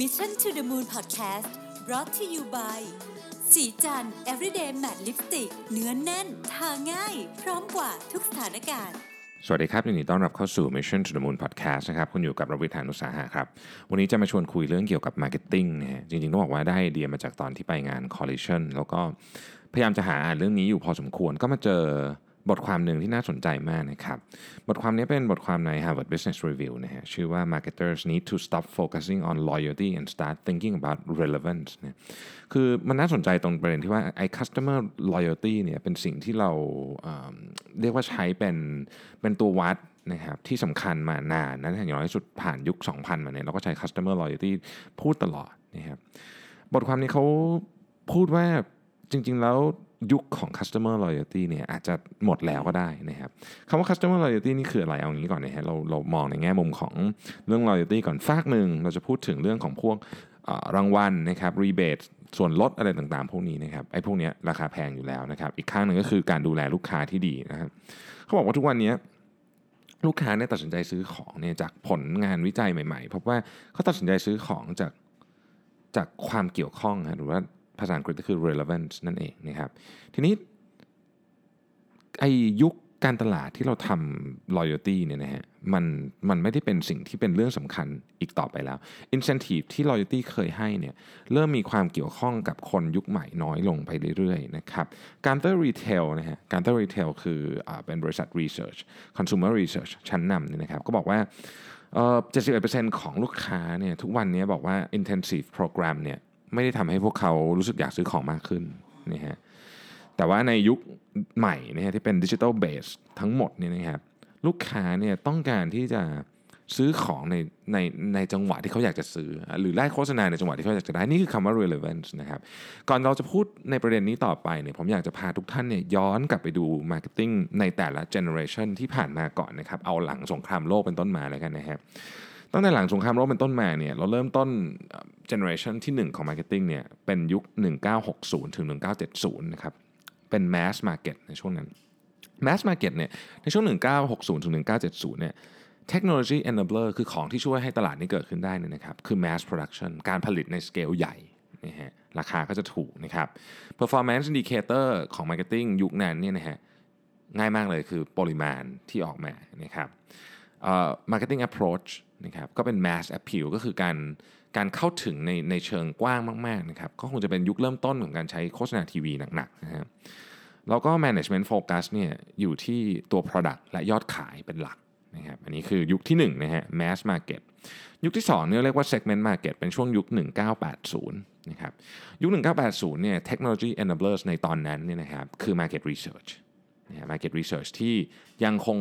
Mission to the Moon Podcast brought to you by สีจัน everyday matte lipstick เนื้อนแน่น ทาง่าย พร้อมกว่าทุกสถานการณ์ สวัสดีครับยินดีต้อนรับเข้าสู่ Mission to the Moon Podcast นะครับ คุณอยู่กับรวิทานุสาหะครับ วันนี้จะมาชวนคุยเรื่องเกี่ยวกับ Marketing นะฮะ จริงๆต้องบอกว่าได้ไอเดียมาจากตอนที่ไปงาน Collision แล้วก็พยายามจะหาอ่านเรื่องนี้อยู่พอสมควร ก็มาเจอ บทความหนึ่งที่น่าสนใจมากนะครับ บทความนี้เป็นบทความใน Harvard Business Review นะฮะชื่อว่า Marketers need to stop focusing on loyalty and start thinking about relevance นะคือมันน่าสนใจตรงประเด็นที่ว่าไอ้ customer loyalty เนี่ยเป็นสิ่งที่เราเเรียกว่าใช้เป็นเป็นตัววัดนะครับที่สำคัญมานานนะอย่างน้อยสุดผ่านยุค 2000 มาเนี่ยเราก็ใช้ customer loyalty พูดตลอดนะครับบทความนี้เขาพูดว่าจริง ๆ แล้ว ยุคของ customer loyalty เนี่ยอาจจะหมดแล้วก็ได้นะครับคำว่า customer loyalty นี่คืออะไรเอางี้ก่อนนะฮะเราเรามองในแง่มุมของเรื่อง loyalty ก่อนฝากหนึ่งเราจะพูดถึงเรื่องของพวกรางวัลนะครับ rebate ส่วนลดอะไรต่างๆ พวกนี้นะครับไอ้พวกนี้ราคาแพงอยู่แล้วนะครับอีกข้างหนึ่งก็คือการดูแลลูกค้าที่ดีนะครับเขาบอกว่าทุกวันนี้ลูกค้าเนี่ยตัดสินใจซื้อของเนี่ยจากผลงานวิจัยใหม่ๆพบว่าเขาตัดสินใจซื้อของจากจากความเกี่ยวข้องฮะหรือว่า ภาษาอังกฤษก็คือ relevance นั่นเองนะครับ ทีนี้ไอยุคการตลาดที่เราทำ loyalty เนี่ยนะฮะมันมันไม่ได้เป็นสิ่งที่เป็นเรื่องสำคัญอีกต่อไปแล้ว incentive ที่ loyalty เคยให้เนี่ยเริ่มมีความเกี่ยวข้องกับคนยุคใหม่น้อยลงไปเรื่อยๆนะครับ Kantar Retail นะฮะ Kantar Retail คือเอ่อเป็นบริษัท research consumer research ชั้นนำเนี่ยนะครับก็บอกว่าเอ่อ71%ของลูกค้าเนี่ยทุกวันนี้บอกว่า incentive program เนี่ย ไม่ได้ทำให้พวกเขารู้สึกอยากซื้อของมากขึ้นนะฮะแต่ว่าในยุคใหม่นะฮะที่เป็นดิจิทัลเบสทั้งหมดเนี่ยนะครับลูกค้าเนี่ยต้องการที่จะซื้อของในในในจังหวะที่เขาอยากจะซื้อ หรือไล่โฆษณาในจังหวะที่เขาอยากจะได้ นี่คือคำว่า relevance นะครับ ก่อนเราจะพูดในประเด็นนี้ต่อไปเนี่ยผมอยากจะพาทุกท่านเนี่ยย้อนกลับไปดู marketing ในแต่ละ generation ที่ผ่านมาก่อนนะครับ เอาหลังสงครามโลกเป็นต้นมาแล้วกันนะครับ ตั้งแต่หลังสงครามโลกเป็นต้นมาเนี่ยเราเริ่มต้นเจเนอเรชันที่ 1 ของ Marketing เนี่ยเป็นยุค 1960 ถึง 1970 นะครับ เป็น Mass Market ในช่วงนั้น Mass Market เนี่ยในช่วง 1960 ถึง 1970 เนี่ย Technology Enabler คือของที่ช่วยให้ตลาดนี้เกิดขึ้นได้นี่นะครับ คือ Mass Production การผลิตในสเกลใหญ่นะฮะราคาก็จะถูกนะครับ Performance Indicator ของ Marketing ยุคนั้นเนี่ยนะฮะง่ายมากเลยคือปริมาณที่ออกมานะครับเอ่อ marketing approach นะครับก็เป็น mass appeal ก็คือการการเข้าถึงในในเชิงกว้างมากๆนะครับก็คงจะเป็นยุคเริ่มต้นของการใช้โฆษณาทีวีหนักๆนะครับแล้วก็ management focus เนี่ยอยู่ที่ตัว product และยอดขายเป็นหลักนะครับอันนี้คือยุคที่1นะฮะ mass market ยุคที่2เนี่ยเรียกว่า segment market เป็นช่วงยุค 1980นะครับยุค 1980เนี่ย technology enablers ในตอนนั้นเนี่ยนะครับคือ market research market research ที่ยังคง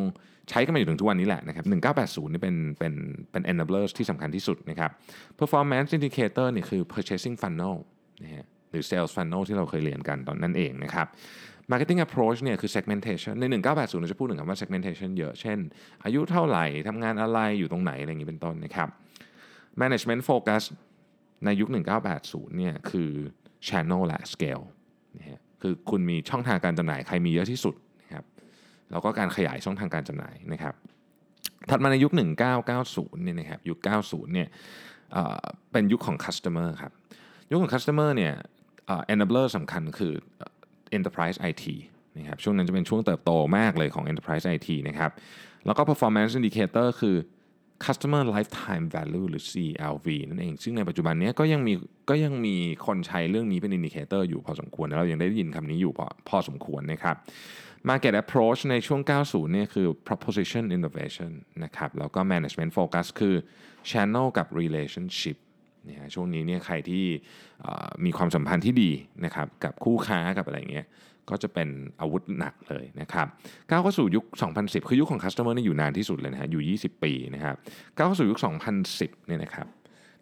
ใช้กันมาอยู่ถึงทุกวันนี้แหละนะครับ 1980 นี่เป็นเป็นเป็น enablers ที่สำคัญที่สุดนะครับ performance indicator นี่คือ purchasing funnel นะฮะหรือ sales funnel ที่เราเคยเรียนกันตอนนั้นเองนะครับ marketing approach เนี่ยคือ segmentation ใน 1980 เราจะพูดถึงคำว่า segmentation เยอะ เช่น อายุเท่าไหร่ทำงานอะไรอยู่ตรงไหน อะไรอย่างนี้เป็นต้นนะครับ management focus ในยุค 1980 เนี่ยคือ channel และ scale นะฮะคือคุณมีช่องทางการจำหน่ายใครมีเยอะที่สุด แล้วก็การขยายช่องทางการจำหน่ายนะครับถัดมาในยุค 1990เนี่ยนะครับยุค 90เนี่ยเอ่อเป็นยุคของ customer ครับยุคของ customer เนี่ยเอ่อ enabler สำคัญคือ enterprise IT นะครับช่วงนั้นจะเป็นช่วงเติบโตมากเลยของ enterprise IT นะครับแล้วก็ performance indicator คือ customer lifetime value หรือ CLV นั่นเอง ซึ่งในปัจจุบันนี้ก็ยังมีก็ยังมีคนใช้เรื่องนี้เป็น indicator อยู่พอสมควร และเรายังได้ยินคำนี้อยู่พอพอสมควรนะครับ market approach ในช่วง 90 เนี่ยคือ proposition innovation นะครับ แล้วก็ management focus คือ channel กับ relationship นะฮะช่วงนี้เนี่ยใครที่มีความสัมพันธ์ที่ดีนะครับกับคู่ค้ากับอะไรเงี้ยก็จะเป็นอาวุธหนักเลยนะครับก้าวเข้าสู่ยุค 2010 คือยุคของ customer นี่อยู่นานที่สุดเลยนะฮะอยู่ 20 ปีนะครับก้าวเข้าสู่ยุค 2010 เนี่ยนะครับ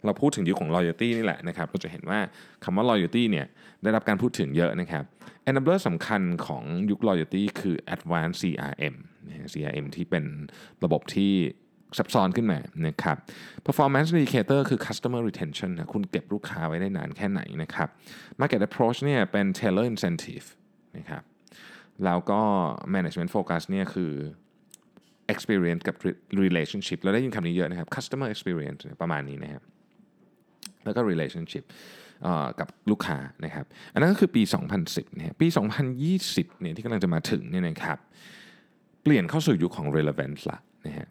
เราพูดถึงยุคของ loyalty นี่แหละนะครับเราจะเห็นว่าคำว่า loyalty เนี่ยได้รับการพูดถึงเยอะนะครับ enabler สำคัญของยุค loyalty คือ advanced CRM CRM ที่เป็นระบบที่ซับซ้อนขึ้นมานะครับ performance indicator คือ customer retention นะคุณเก็บลูกค้าไว้ได้นานแค่ไหนนะครับ market approach เนี่ยเป็น tailor incentive นะครับแล้วก็ management focus เนี่ยคือ experience กับ relationship เราได้ยินคำนี้เยอะนะครับ customer experience ประมาณนี้นะครับ แล้วก็ relationship กับลูกค้านะครับ อันนั้นก็คือปี 2010นะฮะปี 2020เนี่ยที่กำลังจะมาถึงเนี่ยนะครับ เปลี่ยนเข้าสู่ยุคของ relevance ละนะฮะ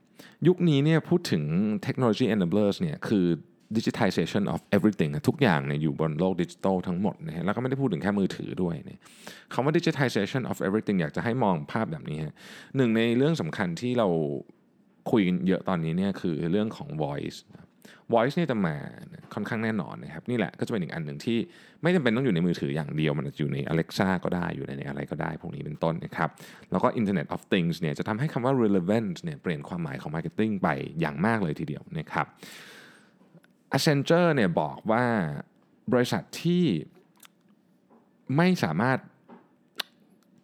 ยุคนี้เนี่ยพูดถึง technology enablers เนี่ยคือ digitization of everything ทุกอย่างเนี่ยอยู่บนโลกดิจิทัลทั้งหมดนะฮะแล้วก็ไม่ได้พูดถึงแค่มือถือด้วยเนี่ยคำว่า digitization of everything อยากจะให้มองภาพแบบนี้ฮะหนึ่งในเรื่องสำคัญที่เราคุยกันเยอะตอนนี้เนี่ยคือเรื่องของ voice voice นี่จะมาค่อนข้างแน่นอนนะครับนี่แหละก็จะเป็นอีกอันหนึ่งที่ไม่จำเป็นต้องอยู่ในมือถืออย่างเดียว มันอยู่ใน Alexa ก็ได้อยู่ในอะไรก็ได้พวกนี้เป็นต้นนะครับแล้วก็ Internet of Things เนี่ยจะทำให้คำว่า relevant เนี่ยเปลี่ยนความหมายของ marketing ไปอย่างมากเลยทีเดียวนะครับ Accenture เนี่ยบอกว่าบริษัทที่ไม่สามารถ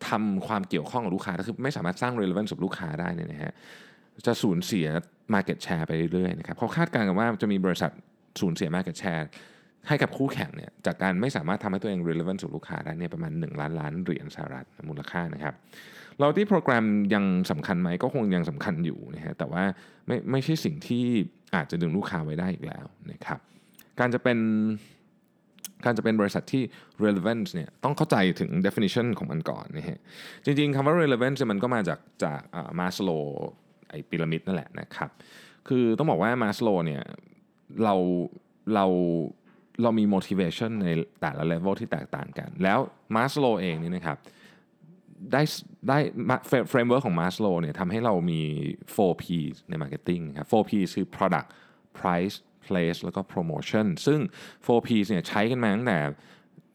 ทำความเกี่ยวข้องกับลูกค้าคือไม่สามารถสร้าง relevance กับลูกค้าได้เนี่ยนะฮะ จะสูญเสีย market share ไปเรื่อยๆนะครับเขาคาดการณ์กันว่าจะมีบริษัทสูญเสีย market share ให้กับคู่แข่งเนี่ยจากการไม่สามารถทำให้ตัวเอง relevant กับลูกค้าได้เนี่ยประมาณ 1 ล้านล้านเหรียญสหรัฐมูลค่านะครับเราที่โปรแกรมยังสำคัญไหมก็คงยังสำคัญอยู่นะฮะแต่ว่าไม่ไม่ใช่สิ่งที่อาจจะดึงลูกค้าไว้ได้อีกแล้วนะครับการจะเป็นการจะเป็นบริษัทที่ relevant เนี่ยต้องเข้าใจถึง definition ของมันก่อนนะฮะจริงๆคำว่า relevant มันก็มาจากจากมาสโลไอพีระมิดนั่นแหละนะครับ คือต้องบอกว่ามาสโลเนี่ยเราเราเรามี motivation ในแต่ละ level ที่แตกต่างกัน แล้วมาสโลเองนี่นะครับได้ได้ framework ของมาสโลเนี่ยทำให้เรามี 4 P ใน Marketing ครับ 4 P คือ Product Price Place แล้วก็ Promotion ซึ่ง 4 P เนี่ยใช้กันมาตั้งแต่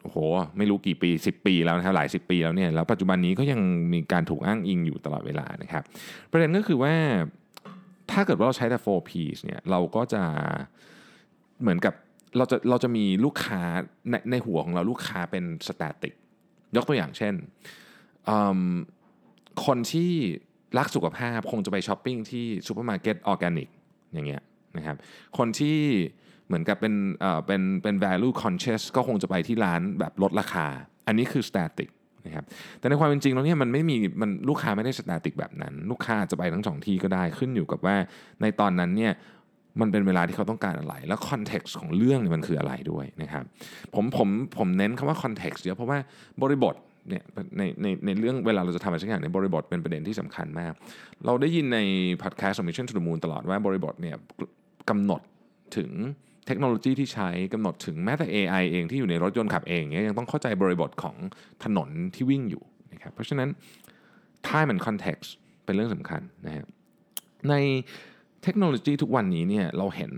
โอ้โหไม่รู้กี่ปี 10 ปีแล้วนะครับหลาย 10 ปีแล้วเนี่ยแล้วปัจจุบันนี้ก็ยังมีการถูกอ้างอิงอยู่ตลอดเวลานะครับประเด็นก็คือว่าถ้าเกิดว่าเราใช้แต่ 4 P เนี่ยเราก็จะเหมือนกับเราจะเราจะมีลูกค้าในในหัวของเราลูกค้าเป็นสแตติกยกตัวอย่างเช่น คนที่รักสุขภาพคงจะไปช้อปปิ้งที่ซูเปอร์มาร์เก็ตออร์แกนิกอย่างเงี้ยนะครับคนที่ เหมือนกับเป็นเอ่อเป็นเป็น value conscious ก็คงจะไปที่ร้านแบบลดราคา อันนี้คือ static นะครับแต่ในความเป็นจริงแล้วเนี่ยมันไม่มีมันลูกค้าไม่ได้ static แบบนั้น ลูกค้าจะไปทั้งสองที่ก็ได้ขึ้นอยู่กับว่าในตอนนั้นเนี่ยมันเป็นเวลาที่เขาต้องการอะไร แล้ว context ของเรื่องเนี่ยมันคืออะไรด้วยนะครับผมผมผมเน้นคำว่า context เยอะเพราะว่าบริบทเนี่ยในในในเรื่องเวลาเราจะทำอะไรสักอย่างในบริบทเป็นประเด็นที่สำคัญมาก เราได้ยินในพอดแคสต์ Mission to the Moon ตลอดว่าบริบทเนี่ยกำหนดถึง เทคโนโลยีที่ใช้กำหนดถึงแม้แต่ AI เองที่อยู่ในรถยนต์ขับเองเนี่ยยังต้องเข้าใจบริบทของถนนที่วิ่งอยู่นะครับเพราะฉะนั้น time and context เป็นเรื่องสำคัญนะฮะในเทคโนโลยีทุกวันนี้เนี่ยเราเห็น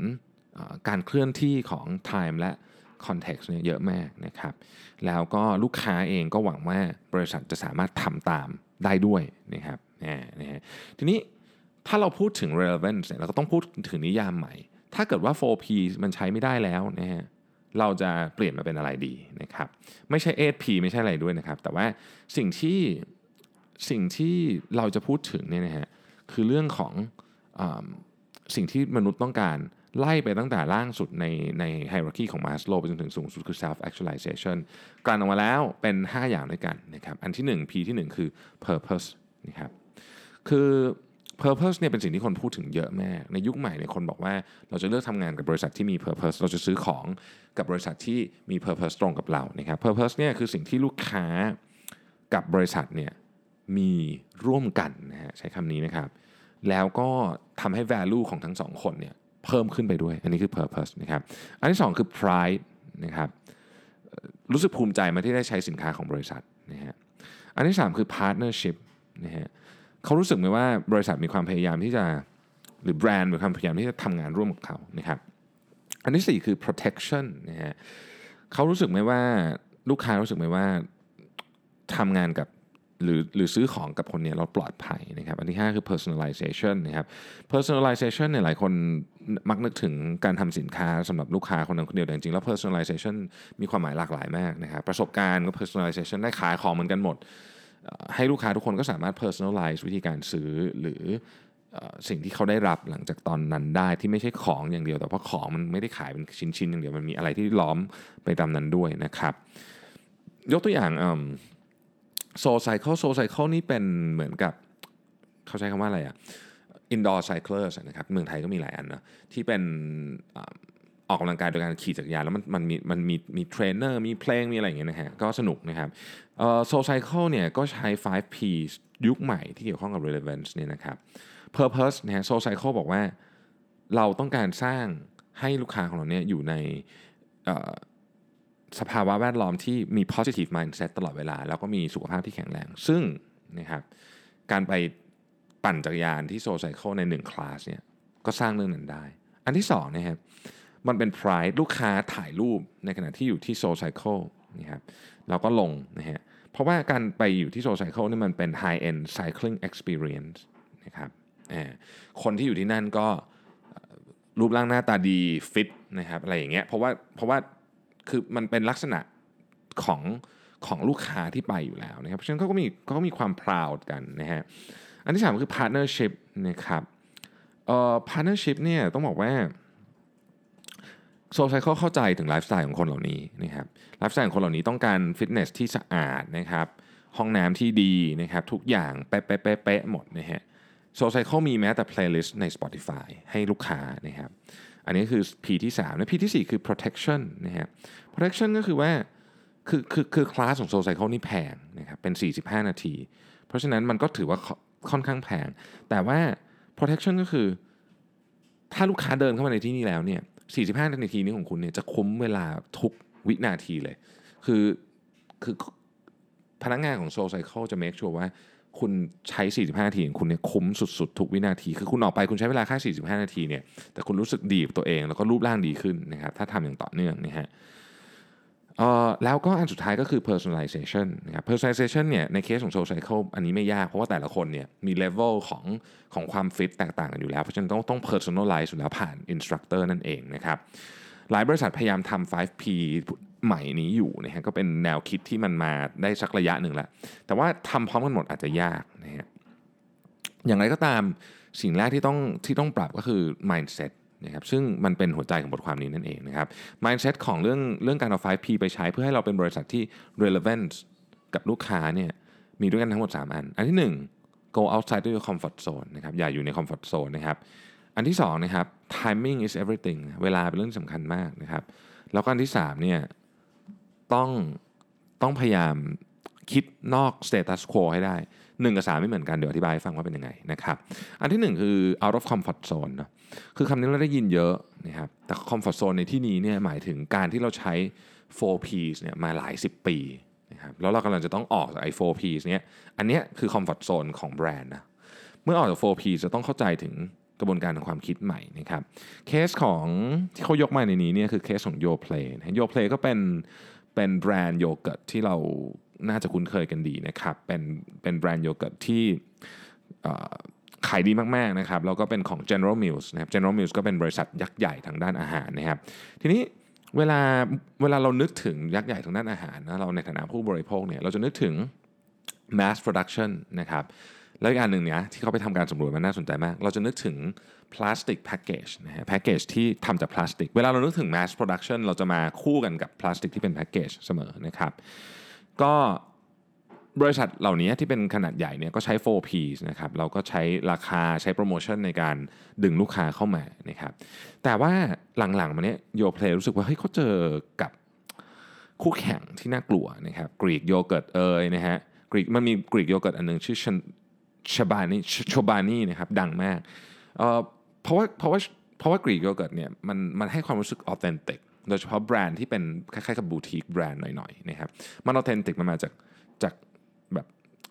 การเคลื่อนที่ของ time และ context เนี่ยเยอะมากนะครับแล้วก็ลูกค้าเองก็หวังว่าบริษัทจะสามารถทำตามได้ด้วยนะครับนะฮะทีนี้ถ้าเราพูดถึง relevance เนี่ยเราก็ต้องพูดถึงนิยามใหม่ ถ้าเกิดว่า 4P มันใช้ไม่ได้แล้วนะฮะเราจะเปลี่ยนมาเป็นอะไรดีนะครับ ไม่ใช่ 8P ไม่ใช่อะไรด้วยนะครับ แต่ว่าสิ่งที่สิ่งที่เราจะพูดถึงเนี่ยนะฮะคือเรื่องของอสิ่งที่มนุษย์ต้องการไล่ไปตั้งแต่ล่างสุดในในไฮรักีของมาสโลไปจนถึงสูงสุดคือ self actualization กลั่นออกมาแล้วเป็น 5 อย่างด้วยกันนะครับ อันที่ 1 P ที่ 1 คือ purpose นะครับ คือ purpose เนี่ยเป็นสิ่งที่คนพูดถึงเยอะมากในยุคใหม่เนี่ยคนบอกว่าเราจะเลือกทำงานกับบริษัทที่มี purpose เราจะซื้อของกับบริษัทที่มี purpose ตรงกับเรานะครับ purpose เนี่ยคือสิ่งที่ลูกค้ากับบริษัทเนี่ยมีร่วมกันนะฮะใช้คำนี้นะครับ แล้วก็ทำให้ value ของทั้งสองคนเนี่ยเพิ่มขึ้นไปด้วย อันนี้คือ purpose นะครับ อันที่2คือ pride นะครับรู้สึกภูมิใจมาที่ได้ใช้สินค้าของบริษัทนะฮะอันที่3คือ partnership นะฮะ เขารู้สึกไหมว่าบริษัทมีความพยายามที่จะหรือแบรนด์มีความพยายามที่จะทำงานร่วมกับเขานะครับอันที่ 4 คือ protection นะฮะเขารู้สึกไหมว่าลูกค้ารู้สึกไหมว่าทำงานกับหรือหรือซื้อของกับคนนี้เราปลอดภัยนะครับ อันที่ 5 คือ personalization นะครับ personalization เนี่ยหลายคนมักนึกถึงการทำสินค้าสำหรับลูกค้าคนนั้นคนเดียวแต่จริงๆแล้ว personalization มีความหมายหลากหลายมากนะครับประสบการณ์ก็ personalization ได้ขายของเหมือนกันหมด ให้ลูกค้าทุกคนก็สามารถ personalize วิธีการซื้อหรือสิ่งที่เขาได้รับหลังจากตอนนั้นได้ที่ไม่ใช่ของอย่างเดียว แต่เพราะของมันไม่ได้ขายเป็นชิ้นๆอย่างเดียวมันมีอะไรที่ล้อมไปตามนั้นด้วยนะครับ ยกตัวอย่าง SoulCycle SoulCycle นี่เป็นเหมือนกับเขาใช้คำว่าอะไรอะ indoor cycle นะครับเมืองไทยก็มีหลายอันนะที่เป็น ออกกำลังกายโดยการขี่จักรยานแล้วมันมันมีมันมีมีเทรนเนอร์มีเพลงมีอะไรอย่างเงี้ยนะฮะก็สนุกนะครับเอ่อ SoulCycle เนี่ยก็ใช้ 5 P ยุคใหม่ที่เกี่ยวข้องกับ relevance เนี่ยนะครับ purpose นะฮะ SoulCycle บอกว่าเราต้องการสร้างให้ลูกค้าของเราเนี่ยอยู่ในเอ่อสภาวะแวดล้อมที่มี positive mindset ตลอดเวลา แล้วก็มีสุขภาพที่แข็งแรง ซึ่งนะครับการไปปั่นจักรยานที่โซไซเคิลในหนึ่งคลาสเนี่ยก็สร้างเรื่องนั้นได้ อันที่สองนะครับ มันเป็น pride ลูกค้าถ่ายรูปในขณะที่อยู่ที่โซไซเคิลนะครับเราก็ลงนะฮะเพราะว่าการไปอยู่ที่โซไซเคิลนี่มันเป็น high end cycling experience นะครับอ่าคนที่อยู่ที่นั่นก็รูปร่างหน้าตาดีฟิตนะครับอะไรอย่างเงี้ยเพราะว่าเพราะว่าคือมันเป็นลักษณะของของลูกค้าที่ไปอยู่แล้วนะครับเพราะฉะนั้นเขาก็มีเขาก็มีความ proud กันนะฮะอันที่สามคือ partnership นะครับเอ่อ partnership เนี่ยต้องบอกว่า SoulCycle เข้าใจถึงไลฟ์สไตล์ของคนเหล่านี้นะครับไลฟ์สไตล์ของคนเหล่านี้ต้องการฟิตเนสที่สะอาดนะครับห้องน้ำที่ดีนะครับทุกอย่างเป๊ะเป๊ะเป๊ะเป๊ะหมดนะฮะโซไซเคิลมีแม้แต่ playlist ใน Spotify ให้ลูกค้านะครับอันนี้คือ P ที่3และ P ที่ 4 คือ protection นะฮะ protection ก็คือว่าคือคือคือคลาสของโซไซเคิลนี่แพงนะครับเป็น 45 นาที เพราะฉะนั้นมันก็ถือว่าค่อค่อนข้างแพง แต่ว่า protection ก็คือ ถ้าลูกค้าเดินเข้ามาในที่นี่แล้วเนี่ย 45 นาทีนี้ของคุณเนี่ยจะคุ้มเวลาทุกวินาทีเลย คือคือพนักงานของโซลไซเคิลจะเมคชัวร์ว่าคุณใช้ 45 นาทีของคุณเนี่ยคุ้มสุดๆ ทุกวินาที คือคุณออกไปคุณใช้เวลาแค่ 45 นาทีเนี่ย แต่คุณรู้สึกดีกับตัวเอง แล้วก็รูปร่างดีขึ้นนะครับ ถ้าทำอย่างต่อเนื่องนะฮะ แล้วก็อันสุดท้ายก็คือ personalization นะครับ personalization เนี่ยในเคสของ Soul Cycle อันนี้ไม่ยาก เพราะว่าแต่ละคนเนี่ยมี level ของของความฟิตแตกต่างกันอยู่แล้ว เพราะฉะนั้นต้องต้อง personalize อยู่แล้วผ่าน instructor นั่นเองนะครับ หลายบริษัทพยายามทำ 5P ใหม่นี้อยู่นะฮะก็เป็นแนวคิดที่มันมาได้สักระยะหนึ่งแล้ว แต่ว่าทำพร้อมกันหมดอาจจะยากนะฮะอย่างไรก็ตามสิ่งแรกที่ต้องที่ต้องปรับก็คือ mindset นะครับซึ่งมันเป็นหัวใจของบทความนี้นั่นเองนะครับ mindset ของเรื่องเรื่องการเอา 5P ไปใช้เพื่อให้เราเป็นบริษัทที่ relevant กับลูกค้าเนี่ยมีด้วยกันทั้งหมด 3 อัน อันที่ 1 go outside your comfort zone นะครับอย่าอยู่ใน comfort zone นะครับอันที่2นะครับ timing is everything เวลาเป็นเรื่องสำคัญมากนะครับ แล้วก็อันที่3เนี่ยต้องต้องพยายาม คิดนอก status quo ให้ได้ 1 กับ 3 ไม่เหมือนกัน เดี๋ยวอธิบายให้ฟังว่าเป็นยังไงนะครับ อันที่ 1 คือ out of comfort zone เนะคือคำนี้เราได้ยินเยอะนะครับแต่ comfort zone ในที่นี้เนี่ยหมายถึงการที่เราใช้ 4Ps เนี่ยมาหลาย 10 ปีนะครับแล้วเรากำลังจะต้องออกจากไอ้ 4Ps เนี่ยอันเนี้ยคือ comfort zone ของแบรนด์นะเมื่อออกจาก 4Ps จะต้องเข้าใจถึงกระบวนการของความคิดใหม่นะครับ เคสของที่เขายกมาในนี้เนี่ยคือเคสของ Yoplait นะ Yoplait ก็เป็นเป็นแบรนด์โยเกิร์ตที่เรา น่าจะคุ้นเคยกันดีนะครับเป็นเป็นแบรนด์โยเกิร์ตที่ขายดีมากๆนะครับแล้วก็เป็นของ General Mills นะครับ General Mills ก็เป็นบริษัทยักษ์ใหญ่ทางด้านอาหารนะครับ ทีนี้เวลาเวลาเรานึกถึงยักษ์ใหญ่ทางด้านอาหารนะเราในฐานะผู้บริโภคเนี่ยเราจะนึกถึง mass production นะครับแล้วอีกอันหนึ่งเนี่ยที่เขาไปทำการสำรวจมันน่าสนใจมาก เราจะนึกถึงพลาสติกแพ็กเกจนะฮะแพ็กเกจที่ทำจากพลาสติก เวลาเรานึกถึง mass production เราจะมาคู่กันกับพลาสติกที่เป็นแพ็กเกจเสมอนะครับ ก็บริษัทเหล่านี้ที่เป็นขนาดใหญ่เนี่ยก็ใช้ 4Ps นะครับเราก็ใช้ราคาใช้โปรโมชั่นในการดึงลูกค้าเข้ามานะครับแต่ว่าหลังๆมาเนี้ยโยเพลรู้สึกว่าเฮ้ยเขาเจอกับคู่แข่งที่น่ากลัวนะครับกรีกโยเกิร์ตเอยนะฮะกรีกมันมีกรีกโยเกิร์ตอันหนึ่งชื่อ Chobani Chobani นะครับดังมากเอ่อเพราะว่าเพราะว่าเพราะว่ากรีกโยเกิร์ตเนี่ยมันมันให้ความรู้สึก authentic โดยเฉพาะแบรนด์ที่เป็นคล้ายๆกับ boutique brand หน่อยๆนะครับมัน authentic มันมาจากจากแบบ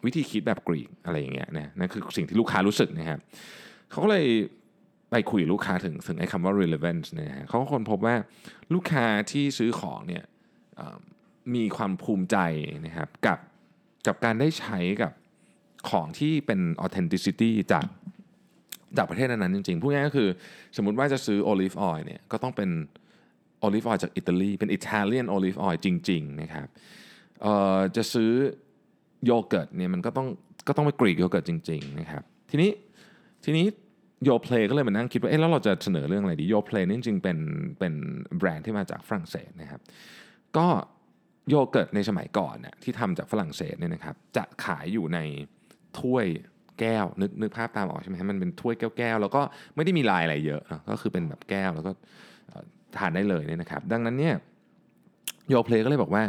วิธีคิดแบบกรีกอะไรอย่างเงี้ยนะนั่นคือสิ่งที่ลูกค้ารู้สึกนะครับเขาก็เลยไปคุยกับลูกค้าถึงถึงไอ้คำว่า relevance เนยนะฮะเขาก็คนพบว่าลูกค้าที่ซื้อของเนี่ยมีความภูมิใจนะครับกับกับการได้ใช้กับของที่เป็น authenticity จากจากประเทศนั้นๆจริงๆ พูดง่ายก็คือสมมุติว่าจะซื้อ olive oil เนี่ยก็ต้องเป็น olive oil จากอิตาลีเป็น Italian olive oil จริงๆนะครับจะซื้อโยเกิร์ตเนี่ยมันก็ต้องก็ต้องไปกรีกโยเกิร์ตจริงๆนะครับทีนี้ทีนี้ Yoplait ก็เลยมานั่งคิดว่าเอ๊ะแล้วเราจะเสนอเรื่องอะไรดี Yoplait นี่จริงๆเป็นเป็นแบรนด์ที่มาจากฝรั่งเศสนะครับก็โยเกิร์ตในสมัยก่อนเนี่ยที่ทำจากฝรั่งเศสเนี่ยนะครับจะขายอยู่ในถ้วยแก้วนึกนึกภาพตามออกใช่ไหมมันเป็นถ้วยแก้วๆแล้วก็ไม่ได้มีลายอะไรเยอะก็คือเป็นแบบแก้วแล้วก็ ทานได้เลยเนี่ยนะครับ ดังนั้นเนี่ย Yoplait ก็เลยบอกว่า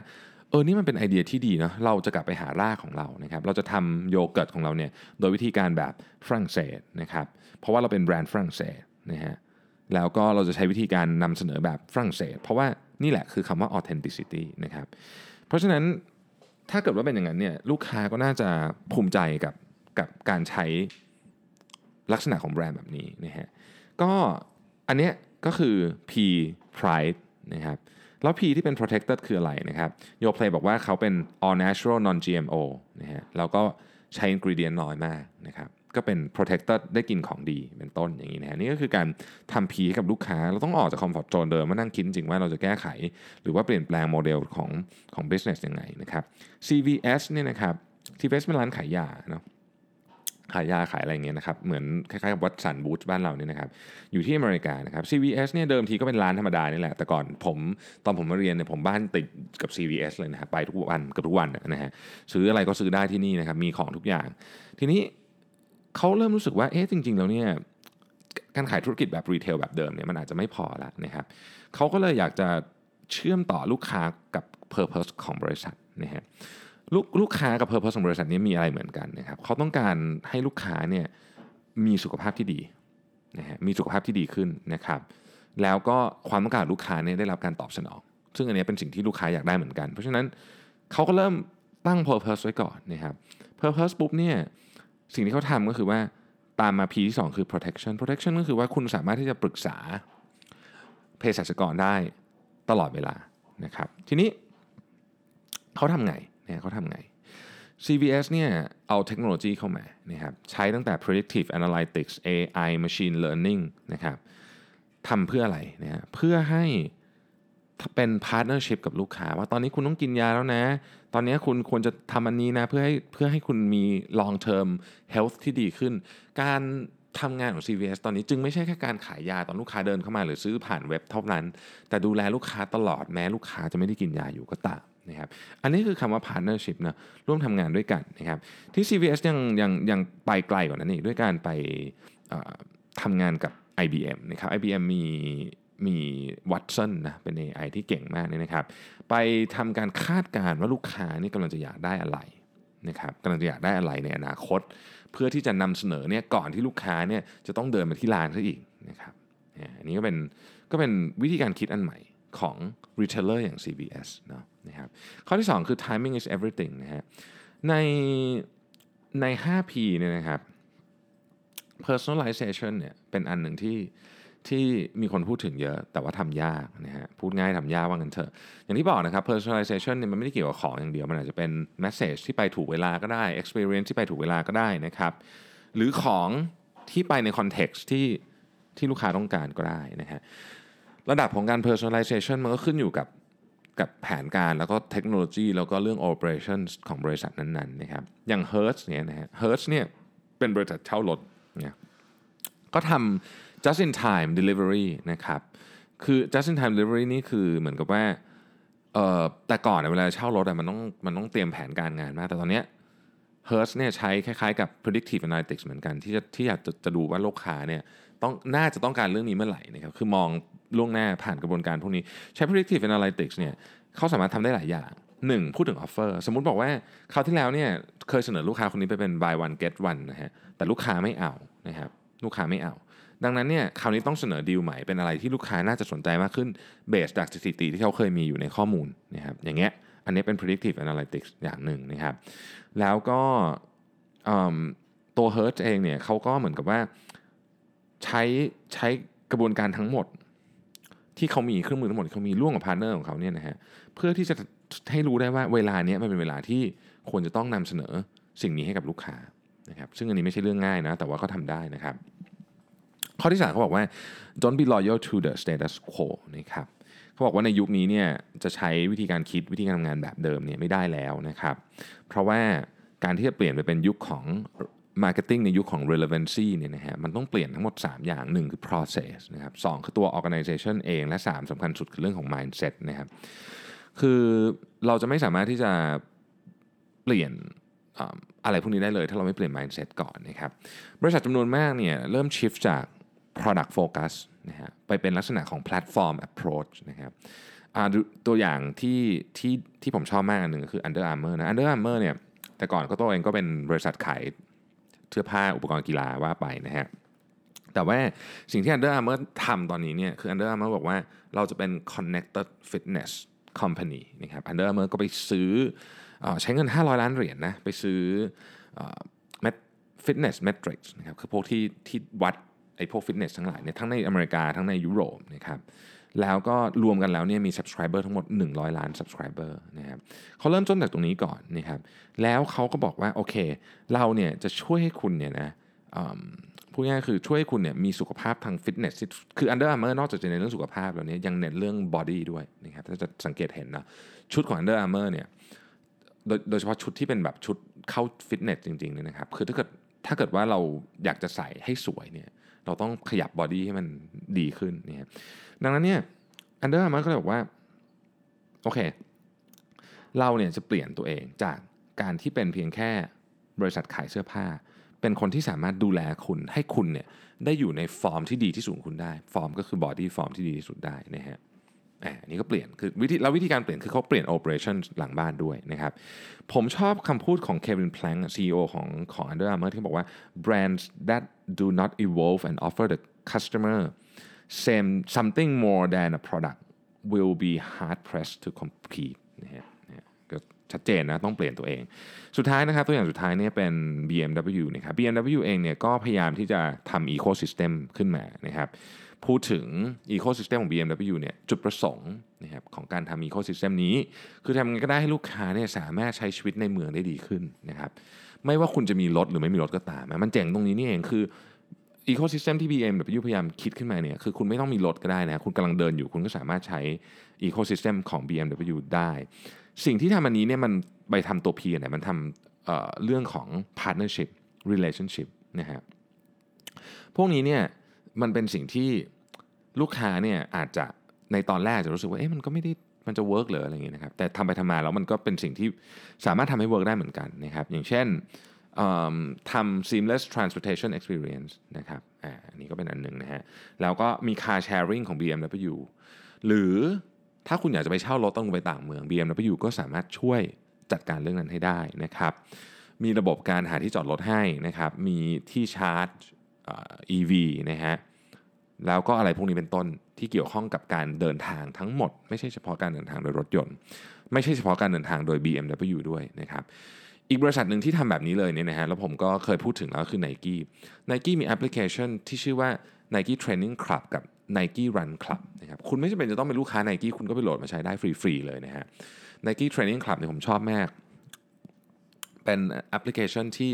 เออนี่มันเป็นไอเดียที่ดีเนาะเราจะกลับไปหารากของเรานะครับเราจะทำโยเกิร์ตของเราเนี่ยโดยวิธีการแบบฝรั่งเศสนะครับเพราะว่าเราเป็นแบรนด์ฝรั่งเศสนะฮะแล้วก็เราจะใช้วิธีการนำเสนอแบบฝรั่งเศส เพราะว่านี่แหละคือคำว่า authenticity นะครับเพราะฉะนั้นถ้าเกิดว่าเป็นอย่างนั้นเนี่ยลูกค้าก็น่าจะภูมิใจกับกับการใช้ลักษณะของแบรนด์แบบนี้นะฮะก็อันเนี้ย ก็คือ P pride นะครับแล้ว P ที่เป็น protected คืออะไรนะครับโยเพลบอกว่าเขาเป็น all natural non GMO นะฮะแล้วก็ใช้ ingredient น้อยมากนะครับก็เป็น protected ได้กินของดีเป็นต้นอย่างนี้นะฮะนี่ก็คือการทำ P ให้กับลูกค้า เราต้องออกจาก comfort zone เดิมมานั่งคิดจริงว่าเราจะแก้ไข หรือว่าเปลี่ยนแปลงโมเดลของของ business ยังไงนะครับ CVS เนี่ยนะครับ CVS เป็นร้านขายยาเนาะ ขายยาขายอะไรเงี้ยนะครับเหมือนคล้ายๆกับวัตสันบูธบ้านเราเนี่ยนะครับอยู่ที่อเมริกานะครับ CVS เนี่ยเดิมทีก็เป็นร้านธรรมดานี่แหละแต่ก่อนผมตอนผมมาเรียนเนี่ยผมบ้านติดกับ CVS เลยนะครับไปทุกวันกับทุกวันนะฮะซื้ออะไรก็ซื้อได้ที่นี่นะครับมีของทุกอย่าง ทีนี้เขาเริ่มรู้สึกว่าเอ๊ะจริง ๆ แล้วเนี่ยการขายธุรกิจแบบรีเทลแบบเดิมเนี่ยมันอาจจะไม่พอแล้วนะครับเขาก็เลยอยากจะเชื่อมต่อลูกค้ากับ Purpose ของบริษัทนะฮะ ลูกลูกค้ากับ Purpose ของบริษัทนี้มีอะไรเหมือนกันนะครับเขาต้องการให้ลูกค้าเนี่ยมีสุขภาพที่ดีนะฮะมีสุขภาพที่ดีขึ้นนะครับ แล้วก็ความต้องการลูกค้าเนี่ยได้รับการตอบสนอง ซึ่งอันนี้เป็นสิ่งที่ลูกค้าอยากได้เหมือนกัน เพราะฉะนั้นเขาก็เริ่มตั้ง Purpose ไว้ก่อนนะครับ Purpose ปุ๊บเนี่ยสิ่งที่เขาทำก็คือว่าตามมา P ที่ 2 คือ protection protection ก็คือว่าคุณสามารถที่จะปรึกษาเภสัชกรได้ตลอดเวลานะครับ ทีนี้เขาทำไง เนี่ยเขาทำไง CVS เนี่ยเอาเทคโนโลยีเข้ามานะครับใช้ตั้งแต่ predictive analytics AI machine learning นะครับทำเพื่ออะไรนะฮะเพื่อให้เป็น partnership กับลูกค้า ว่าตอนนี้คุณต้องกินยาแล้วนะ ตอนนี้คุณควรจะทำอันนี้นะเพื่อให้เพื่อให้คุณมี long term health ที่ดีขึ้น การทำงานของ CVS ตอนนี้จึงไม่ใช่แค่การขายยาตอนลูกค้าเดินเข้ามาหรือซื้อผ่านเว็บเท่านั้น แต่ดูแลลูกค้าตลอดแม้ลูกค้าจะไม่ได้กินยาอยู่ก็ตาม นะครับอันนี้คือคำว่า partnership นะร่วมทำงานด้วยกันนะครับที่ CVS ยังยังยังไปไกลกว่านั้นอีกด้วยการไปทำงานกับ IBM นะครับ IBM มีมีวัตสันนะเป็น AI ที่เก่งมากเนี่ยนะครับ ไปทำการคาดการณ์ว่าลูกค้านี่กำลังจะอยากได้อะไรนะครับกำลังจะอยากได้อะไรในอนาคต เพื่อที่จะนำเสนอเนี่ยก่อนที่ลูกค้าเนี่ยจะต้องเดินมาที่ร้านเขาอีกนะครับอันนี้ก็เป็นก็เป็นวิธีการคิดอันใหม่ ของ retailer อย่าง CVS เนาะนะครับข้อที่ 2 คือ timing is everything นะฮะในใน 5P เนี่ยนะครับ personalization เนี่ยเป็นอันหนึ่งที่ที่มีคนพูดถึงเยอะแต่ว่าทำยากนะฮะพูดง่ายทำยากว่างันเถอะ อย่างที่บอกนะครับ personalization เนี่ยมันไม่ได้เกี่ยวกับของอย่างเดียว มันอาจจะเป็น message ที่ไปถูกเวลาก็ได้ experience ที่ไปถูกเวลาก็ได้นะครับ หรือของที่ไปใน context ที่ที่ลูกค้าต้องการก็ได้นะฮะ ระดับของการ personalization มันก็ขึ้นอยู่กับกับแผนการแล้วก็เทคโนโลยีแล้วก็เรื่อง operations ของบริษัทนั้นๆนะครับอย่าง Hertz เนี่ยนะฮะ Hertz เนี่ยเป็นบริษัทเช่ารถเนี่ยก็ทำ just in time delivery นะครับคือ just in time delivery นี่คือเหมือนกับว่าเอ่อแต่ก่อนเวลาเช่ารถมันต้องมันต้องเตรียมแผนการงานมาก แต่ตอนเนี้ย Hertz เนี่ยใช้คล้ายๆกับ predictive analytics เหมือนกันที่จะที่อยากจะจะดูว่าลูกค้าเนี่ย ต้องน่าจะต้องการเรื่องนี้เมื่อไหร่นะครับคือมองล่วงหน้าผ่านกระบวนการพวกนี้ใช้ predictive analytics เนี่ยเขาสามารถทำได้หลายอย่าง 1. พูดถึง offer สมมุติบอกว่าคราวที่แล้วเนี่ยเคยเสนอลูกค้าคนนี้ไปเป็น buy one get one นะฮะแต่ลูกค้าไม่เอานะครับลูกค้าไม่เอา ดังนั้นเนี่ยคราวนี้ต้องเสนอดีลใหม่เป็นอะไรที่ลูกค้าน่าจะสนใจมากขึ้นเบสจากสถิติที่เขาเคยมีอยู่ในข้อมูลนะครับอย่างเงี้ยอันนี้เป็น predictive analytics อย่างหนึ่งนะครับแล้วก็ตัว Hertz เองเนี่ยเขาก็เหมือนกับว่า ใช้ใช้กระบวนการทั้งหมด ที่เขามีเครื่องมือทั้งหมดเขามีร่วมกับพาร์เนอร์ของเขาเนี่ยนะฮะเพื่อที่จะให้รู้ได้ว่าเวลาเนี้ยมันเป็นเวลาที่ควรจะต้องนำเสนอสิ่งนี้ให้กับลูกค้านะครับซึ่งอันนี้ไม่ใช่เรื่องง่ายนะ แต่ว่าเขาทาได้นะครับ ข้อที่สามเขาบอกว่า don't be loyal to the status quo นะครับเขาบอกว่าในยุคนี้เนี่ยจะใช้วิธีการคิดวิธีการทำงานแบบเดิมเนี่ยไม่ได้แล้วนะครับ เพราะว่าการที่จะเปลี่ยนไปเป็นยุคของ Marketing ในยุคของ relevancy เนี่ยนะฮะมันต้องเปลี่ยนทั้งหมด 3 อย่าง 1 คือ process นะครับสคือตัว organization เอง และ 3สำคัญสุดคือเรื่องของ mindset นะครับคือเราจะไม่สามารถที่จะเปลี่ยนอะไรพวกนี้ได้เลยถ้าเราไม่เปลี่ยน mindset ก่อนนะครับบริษัทจำนวนมากเนี่ยเริ่ม shift จาก product focus นะฮะไปเป็นลักษณะของ platform approach นะครับตัวอย่างที่ที่ที่ผมชอบมากอันหนึ่งคือ Under Armour นะ Under Armour เนี่ยแต่ก่อนก็ตัวเองก็เป็นบริษัทขาย เสื้อผ้าอุปกรณ์กีฬาว่าไปนะฮะแต่ว่าสิ่งที่ Under Armour ทำตอนนี้เนี่ยคือ Under Armour บอกว่าเราจะเป็น connected fitness company นะครับ Under Armour ก็ไปซื้อใช้เงิน 500 ล้านเหรียญนะไปซื้อ fitness metrics นะครับคือพวกที่ที่วัดไอ้พวกฟิตเนสทั้งหลายเนี่ยทั้งในอเมริกาทั้งในยุโรปนะครับ แล้วก็รวมกันแล้วเนี่ยมี subscriber ทั้งหมด 100 ล้าน subscriber นะครับเขาเริ่มต้นจากตรงนี้ก่อนนะครับแล้วเขาก็บอกว่าโอเค เราเนี่ยจะช่วยให้คุณเนี่ยนะพูดง่ายคือช่วยให้คุณเนี่ยมีสุขภาพทางฟิตเนสคือ Under Armour นอกจากจะเน้นเรื่องสุขภาพแล้วเนี่ยยังเน้นเรื่อง body ด้วยนะครับถ้าจะสังเกตเห็นนะชุดของ Under Armour เนี่ยโดยโดยเฉพาะชุดที่เป็นแบบชุดเข้าฟิตเนสจริงๆเนี่ยนะครับคือถ้าเกิดถ้าเกิดว่าเราอยากจะใส่ให้สวยเนี่ยเราต้องขยับ body ให้มันดีขึ้นเนี่ย ดังนั้นเนี่ย Under Armour ก็เลยบอกว่าโอเค เราเนี่ยจะเปลี่ยนตัวเองจากการที่เป็นเพียงแค่บริษัทขายเสื้อผ้า เป็นคนที่สามารถดูแลคุณให้คุณเนี่ยได้อยู่ในฟอร์มที่ดีที่สุดคุณได้ ฟอร์มก็คือ body form ที่ดีที่สุดได้นะฮะอันนี้ก็เปลี่ยนคือวิธีแล้ววิธีการเปลี่ยนคือเขาเปลี่ยน operation หลังบ้านด้วยนะครับ ผมชอบคำพูดของ Kevin Plank ซีอีโอของของ Under Armour ที่บอกว่า brands that do not evolve and offer the consumer something more than a product will be hard pressed to compete นะฮะก็ชัดเจนนะต้องเปลี่ยนตัวเอง สุดท้ายนะครับตัวอย่างสุดท้ายเนี่ยเป็น BMW นะครับ BMW เองเนี่ยก็พยายามที่จะทำ ecosystem ขึ้นมานะครับพูดถึง Ecosystem ของ BMW เนี่ยจุดประสงค์นะครับของการทำ Ecosystem นี้ คือทำไงก็ได้ให้ลูกค้าเนี่ยสามารถใช้ชีวิตในเมืองได้ดีขึ้นนะครับไม่ว่าคุณจะมีรถหรือไม่มีรถก็ตาม มันเจ๋งตรงนี้นี่เองคือ Ecosystem ที่ BMW พยายามคิดขึ้นมาเนี่ยคือคุณไม่ต้องมีรถก็ได้นะ คุณกำลังเดินอยู่คุณก็สามารถใช้ Ecosystem ของ BMW ได้ สิ่งที่ทำอันนี้เนี่ยมันไปทำตัว P เนี่ยมันทำเรื่องของ partnership relationship นะฮะพวกนี้เนี่ยมันเป็นสิ่งที่ลูกค้าเนี่ยอาจจะในตอนแรกจะรู้สึกว่าเอ๊ะมันก็ไม่ได้มันจะ work เหรออะไรอย่างเงี้ยนะครับแต่ทำไปทำมาแล้วมันก็เป็นสิ่งที่สามารถทำให้ work ได้เหมือนกันนะครับอย่างเช่น ทำ seamless transportation experience นะครับอันนี้ก็เป็นอันหนึ่งนะฮะ แล้วก็มี car sharing ของ BMW หรือถ้าคุณอยากจะไปเช่ารถต้องไปต่างเมือง BMW ก็สามารถช่วยจัดการเรื่องนั้นให้ได้นะครับ มีระบบการหาที่จอดรถให้นะครับ มีที่ชาร์จ EV นะฮะ แล้วก็อะไรพวกนี้เป็นต้นที่เกี่ยวข้องกับการเดินทางทั้งหมด ไม่ใช่เฉพาะการเดินทางโดยรถยนต์ ไม่ใช่เฉพาะการเดินทางโดย BMW ด้วยนะครับ อีกบริษัทหนึ่งที่ทำแบบนี้เลยเนี่ยนะฮะแล้วผมก็เคยพูดถึงแล้วคือ Nike Nike มีแอปพลิเคชันที่ชื่อว่า Nike Training Club กับ Nike Run Club นะครับคุณไม่จำเป็นจะต้องเป็นลูกค้า Nike คุณก็ไปโหลดมาใช้ได้ฟรีๆเลยนะฮะ Nike Training Club เนี่ยผมชอบมาก เป็นแอปพลิเคชันที่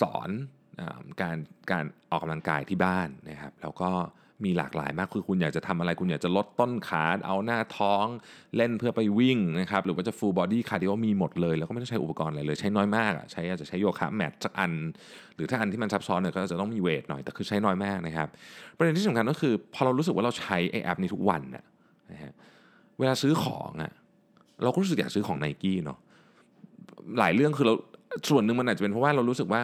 สอนการการออกกำลังกายที่บ้านนะครับแล้วก็ มีหลากหลายมากคือคุณอยากจะทำอะไร คุณอยากจะลดต้นขาเอาหน้าท้องเล่นเพื่อไปวิ่งนะครับหรือว่าจะ full body cardio มีหมดเลย แล้วก็ไม่ต้องใช้อุปกรณ์อะไรเลย ใช้น้อยมากอะใช้อาจจะใช้โยคะแมทสักอัน หรือถ้าอันที่มันซับซ้อนเนี่ยก็จะต้องมีเวทหน่อยแต่คือใช้น้อยมากนะครับประเด็นที่สำคัญก็คือพอเรารู้สึกว่าเราใช้ไอแอปนี้ทุกวันนะนะฮะเวลาซื้อของอะเราก็รู้สึกอยากซื้อของไนกี้เนาะหลายเรื่องคือเราส่วนหนึ่งมันอาจจะเป็นเพราะว่าเรารู้สึกว่า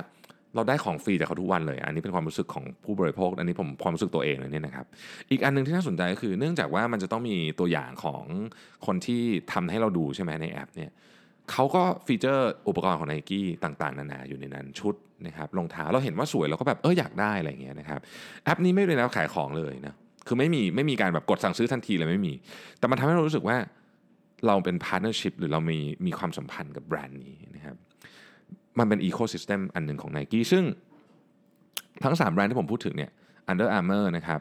เราได้ของฟรีจากเขาทุกวันเลย อันนี้เป็นความรู้สึกของผู้บริโภค อันนี้ผมความรู้สึกตัวเองเลยเนี่ยนะครับ อีกอันนึงที่น่าสนใจก็คือ เนื่องจากว่ามันจะต้องมีตัวอย่างของคนที่ทำให้เราดูใช่ไหมในแอปเนี่ยเขาก็ feature อุปกรณ์ของไนกี้ต่างๆ นานาอยู่ในนั้นชุดนะครับรองเท้าเราเห็นว่าสวยเราก็แบบเอออยากได้อะไรเงี้ยนะครับแอปนี้ไม่ได้แนวขายของเลยนะคือไม่มีไม่มีการแบบกดสั่งซื้อทันทีเลยไม่มี แต่มันทำให้เรารู้สึกว่าเราเป็น partnership หรือเรามีมีความสัมพันธ์กับแบรนด์นี้นะครับ มันเป็น ecosystem อันหนึ่งของ n i กี้ซึ่งทั้ง 3 แบรนด์ที่ผมพูดถึงเนี่ย Under Armour นะครับ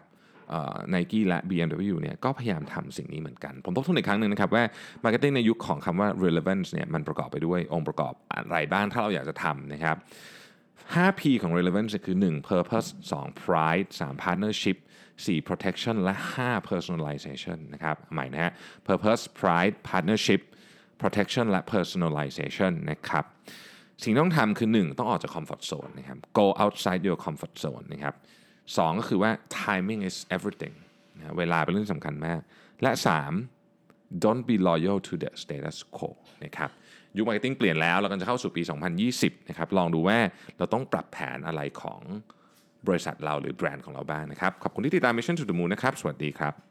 ไนกี้และ BMW เนี่ยก็พยายามทำสิ่งนี้เหมือนกัน ผมทบทวนอีกครั้งหนึ่งนะครับว่า Marketing ในยุคของคำว่า relevance เนี่ยมันประกอบไปด้วยองค์ประกอบอะไรบ้างถ้าเราอยากจะทำนะครับ 5P ของ relevance คือ 1 purpose 2 pride 3 partnership 4 protection และ 5 personalization นะครับใหม่นะฮะ purpose pride partnership protection และ personalization นะครับ สิ่งที่ต้องทำคือ 1 ต้องออกจากคอมฟอร์ทโซนนะครับ go outside your comfort zone นะครับสก็คือว่า timing is everything นะเวลาเป็นเรื่องสำคัญมาก และ 3 don't be loyal to the status quo นะครับยุค marketing เปลี่ยนแล้ว เรากำลังจะเข้าสู่ปี 2020 นะครับ ลองดูว่าเราต้องปรับแผนอะไรของบริษัทเราหรือแบรนด์ของเราบ้างนะครับ ขอบคุณที่ติดตาม Mission to the Moon นะครับ สวัสดีครับ